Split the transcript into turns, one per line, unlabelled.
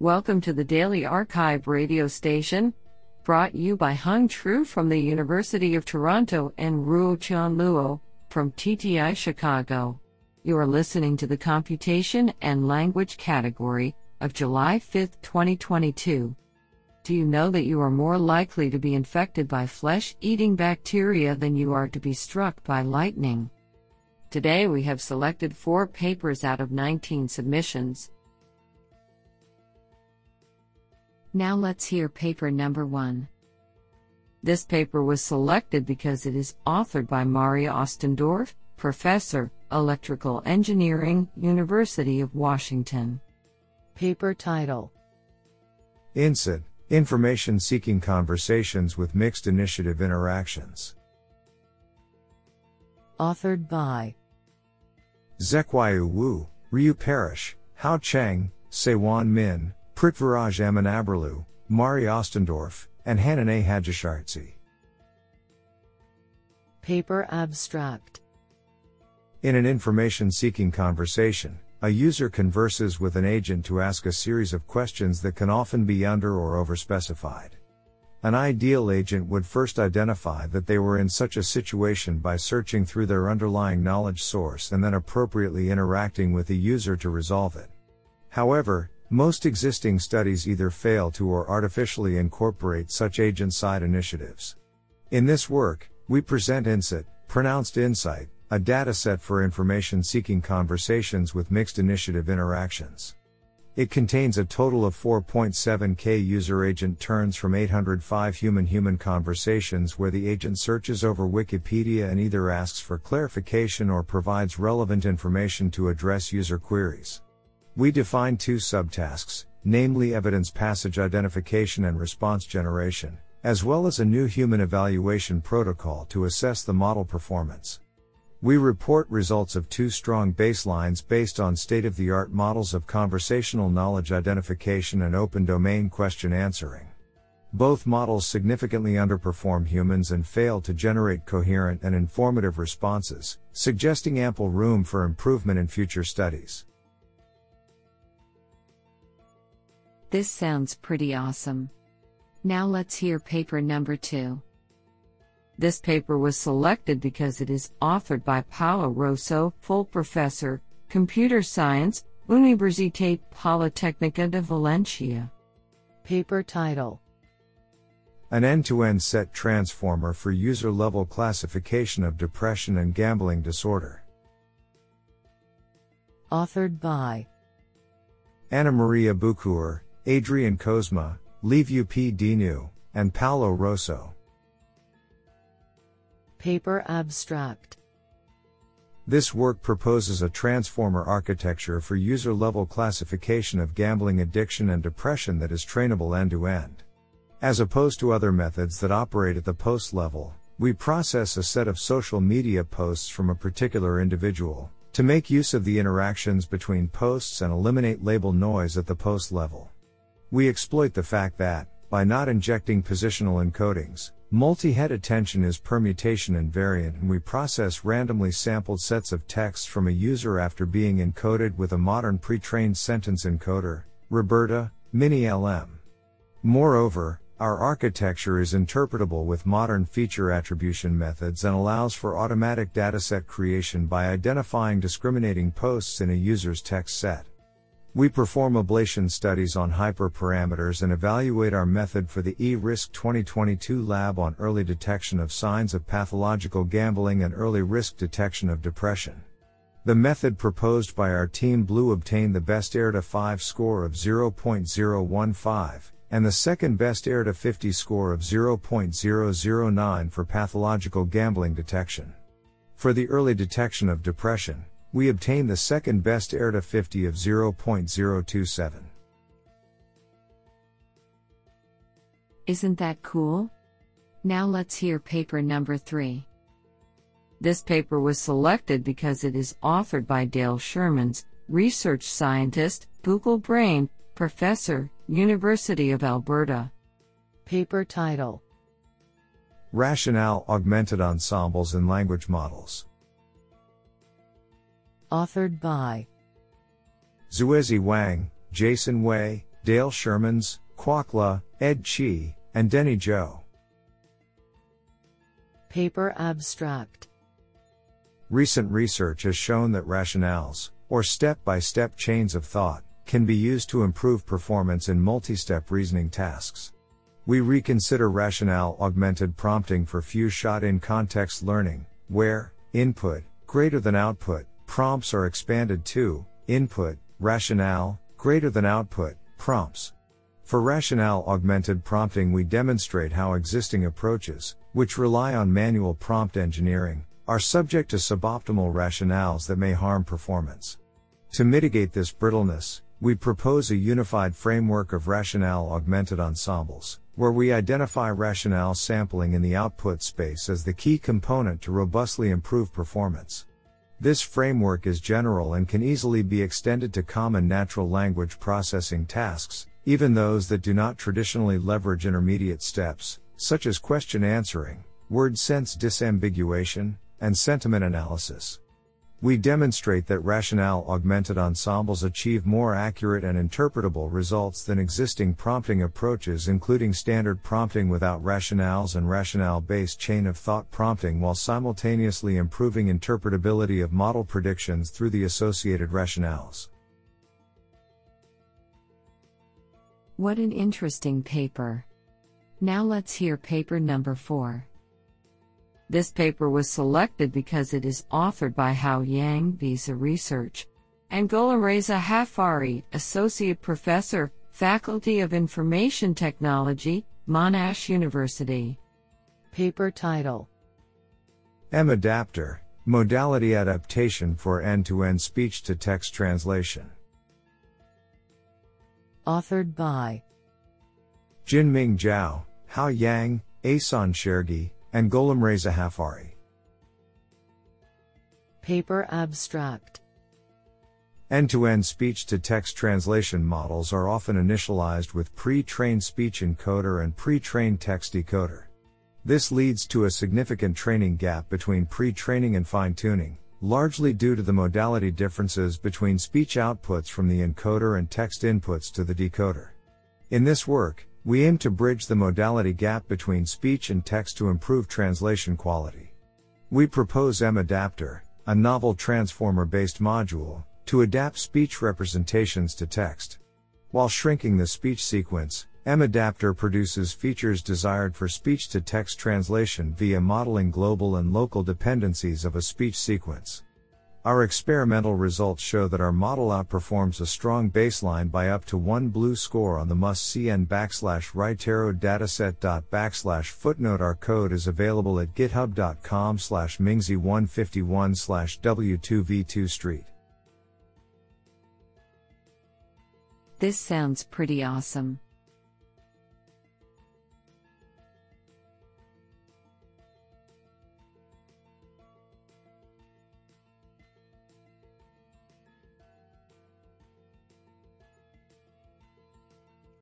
Welcome to the Daily arXiv radio station, brought you by Hung Tru from the University of Toronto and Ruo Chan Luo from TTI Chicago. You are listening to the Computation and Language category of July 5, 2022. Do you know that you are more likely to be infected by flesh eating bacteria than you are to be struck by lightning? Today we have selected four papers out of 19 submissions. Now let's hear paper number one. This paper was selected because it is authored by Maria Ostendorf, Professor, Electrical Engineering, University of Washington.
Paper title
INSCIT Information Seeking Conversations with Mixed Initiative Interactions.
Authored by
Zeqiu Wu, Ryu Parish, Hao Cheng, Sewon Min, Prithviraj Ammanabrolu, Mari Ostendorf, and Hanan A. Hajishirzi.
Paper abstract
In an information seeking conversation, a user converses with an agent to ask a series of questions that can often be under or overspecified. An ideal agent would first identify that they were in such a situation by searching through their underlying knowledge source and then appropriately interacting with the user to resolve it. However, most existing studies either fail to or artificially incorporate such agent side initiatives. In this work, we present INSCIT, pronounced insight, a dataset for information seeking conversations with mixed initiative interactions. It contains a total of 4.7k user agent turns from 805 human human conversations where the agent searches over Wikipedia and either asks for clarification or provides relevant information to address user queries. We define two subtasks, namely evidence passage identification and response generation, as well as a new human evaluation protocol to assess the model performance. We report results of two strong baselines based on state of the art models of conversational knowledge identification and open domain question answering. Both models significantly underperform humans and fail to generate coherent and informative responses, suggesting ample room for improvement in future studies.
This sounds pretty awesome. Now let's hear paper number two. This paper was selected because it is authored by Paolo Rosso, full professor, computer science, Universitat Politecnica de Valencia.
Paper title
An end to end set transformer for user level classification of depression and gambling disorder.
Authored by
Anna Maria Bucur, Adrian Cosma, Liviu P. Dinu, and Paolo Rosso.
Paper abstract
This work proposes a transformer architecture for user level classification of gambling addiction and depression that is trainable end to end. As opposed to other methods that operate at the post level, we process a set of social media posts from a particular individual to make use of the interactions between posts and eliminate label noise at the post level. We exploit the fact that, by not injecting positional encodings, multi-head attention is permutation invariant and we process randomly sampled sets of texts from a user after being encoded with a modern pre-trained sentence encoder, RoBERTa, Mini-LM. Moreover, our architecture is interpretable with modern feature attribution methods and allows for automatic dataset creation by identifying discriminating posts in a user's text set. We perform ablation studies on hyperparameters and evaluate our method for the eRisk 2022 lab on early detection of signs of pathological gambling and early risk detection of depression. The method proposed by our team Blue obtained the best ERDE 5 score of 0.015 and the second best ERDE 50 score of 0.009 for pathological gambling detection. For the early detection of depression, we obtain the second best ERDE 50 of 0.027.
Isn't that cool? Now let's hear paper number three. This paper was selected because it is authored by Dale Schuurmans, research scientist, Google Brain, professor, University of Alberta.
Paper title
Rationale Augmented Ensembles in Language Models.
Authored by
Xuezhi Wang, Jason Wei, Dale Schuurmans, Quoc Le, Ed Chi, and Denny Zhou.
Paper Abstract
Recent research has shown that rationales, or step by step chains of thought, can be used to improve performance in multi step reasoning tasks. We reconsider rationale augmented prompting for few shot in context learning, where input greater than output prompts are expanded to input rationale greater than output prompts. For rationale augmented prompting, we demonstrate how existing approaches, which rely on manual prompt engineering, are subject to suboptimal rationales that may harm performance. To mitigate this brittleness, we propose a unified framework of rationale augmented ensembles, where we identify rationale sampling in the output space as the key component to robustly improve performance. This framework is general and can easily be extended to common natural language processing tasks, even those that do not traditionally leverage intermediate steps, such as question answering, word sense disambiguation, and sentiment analysis. We demonstrate that rationale augmented ensembles achieve more accurate and interpretable results than existing prompting approaches, including standard prompting without rationales and rationale based chain of thought prompting, while simultaneously improving interpretability of model predictions through the associated rationales.
What an interesting paper. Now let's hear paper number 4. This paper was selected because it is authored by Hao Yang Visa Research and Gholamreza Haffari, Associate Professor, Faculty of Information Technology, Monash University.
Paper title
M Adapter Modality Adaptation for End to End Speech to Text Translation.
Authored by
Jinming Zhao, Hao Yang, Ehsan Shareghi, and Gholamreza Haffari.
Paper Abstract
End to end speech to text translation models are often initialized with pre trained speech encoder and pre trained text decoder. This leads to a significant training gap between pre training and fine tuning, largely due to the modality differences between speech outputs from the encoder and text inputs to the decoder. In this work, we aim to bridge the modality gap between speech and text to improve translation quality. We propose M-Adapter, a novel transformer based module, to adapt speech representations to text. While shrinking the speech sequence, M-Adapter produces features desired for speech to text translation via modeling global and local dependencies of a speech sequence. Our experimental results show that our model outperforms a strong baseline by up to one BLEU score on the must cn backslash Writero dataset dot backslash footnote. Our code is available at github.com slash mingzi151 slash w2v2 street.
This sounds pretty awesome.